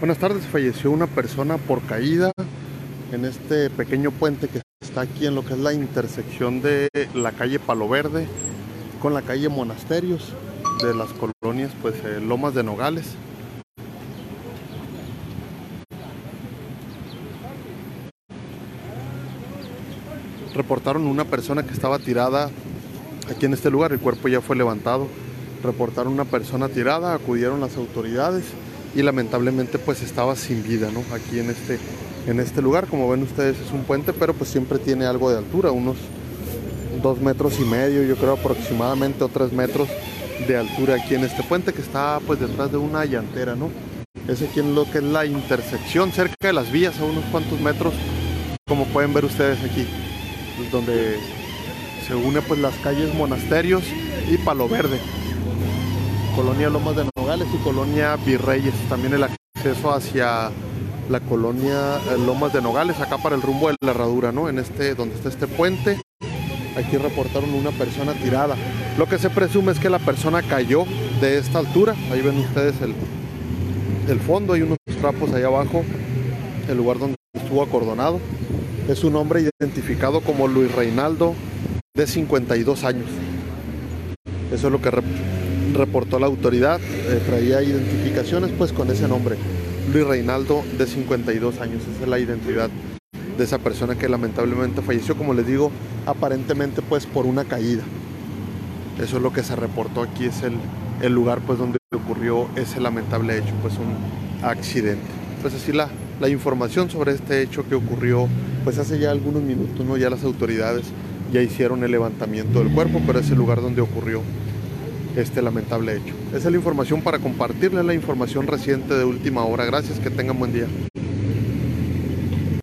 Buenas tardes, falleció una persona por caída en este pequeño puente que está aquí en lo que es la intersección de la calle Palo Verde con la calle Monasterios de las colonias pues eh, Lomas de Nogales. Reportaron una persona que estaba tirada aquí en este lugar, el cuerpo ya fue levantado. Reportaron una persona tirada, acudieron las autoridades y lamentablemente pues estaba sin vida, ¿no? Aquí en este, en este lugar, como ven ustedes es un puente, pero pues siempre tiene algo de altura, unos dos metros y medio, yo creo aproximadamente o tres metros de altura aquí en este puente que está pues detrás de una llantera, ¿no? Es aquí en lo que es la intersección, cerca de las vías, a unos cuantos metros, como pueden ver ustedes aquí, donde se une pues las calles Monasterios y Palo Verde, Colonia Lomas de Nogales y Colonia Virreyes, también el acceso hacia la colonia eh, Lomas de Nogales, acá para el rumbo de la herradura, ¿no? En este, donde está este puente, aquí reportaron una persona tirada. Lo que se presume es que la persona cayó de esta altura. Ahí ven ustedes el, el fondo, hay unos trapos ahí abajo, el lugar donde estuvo acordonado. Es un hombre identificado como Luis Reinaldo, de 52 años. Eso es lo que reportó la autoridad. Eh, traía identificaciones pues con ese nombre. Luis Reinaldo, de 52 años. Esa es la identidad de esa persona que lamentablemente falleció, como les digo, aparentemente pues por una caída. Eso es lo que se reportó aquí, es el, el lugar pues donde ocurrió ese lamentable hecho, pues un accidente. Pues así la, la información sobre este hecho que ocurrió pues hace ya algunos minutos, ¿no? Ya las autoridades ya hicieron el levantamiento del cuerpo, pero es el lugar donde ocurrió este lamentable hecho. Esa es la información para compartirles la información reciente de última hora. Gracias, que tengan buen día.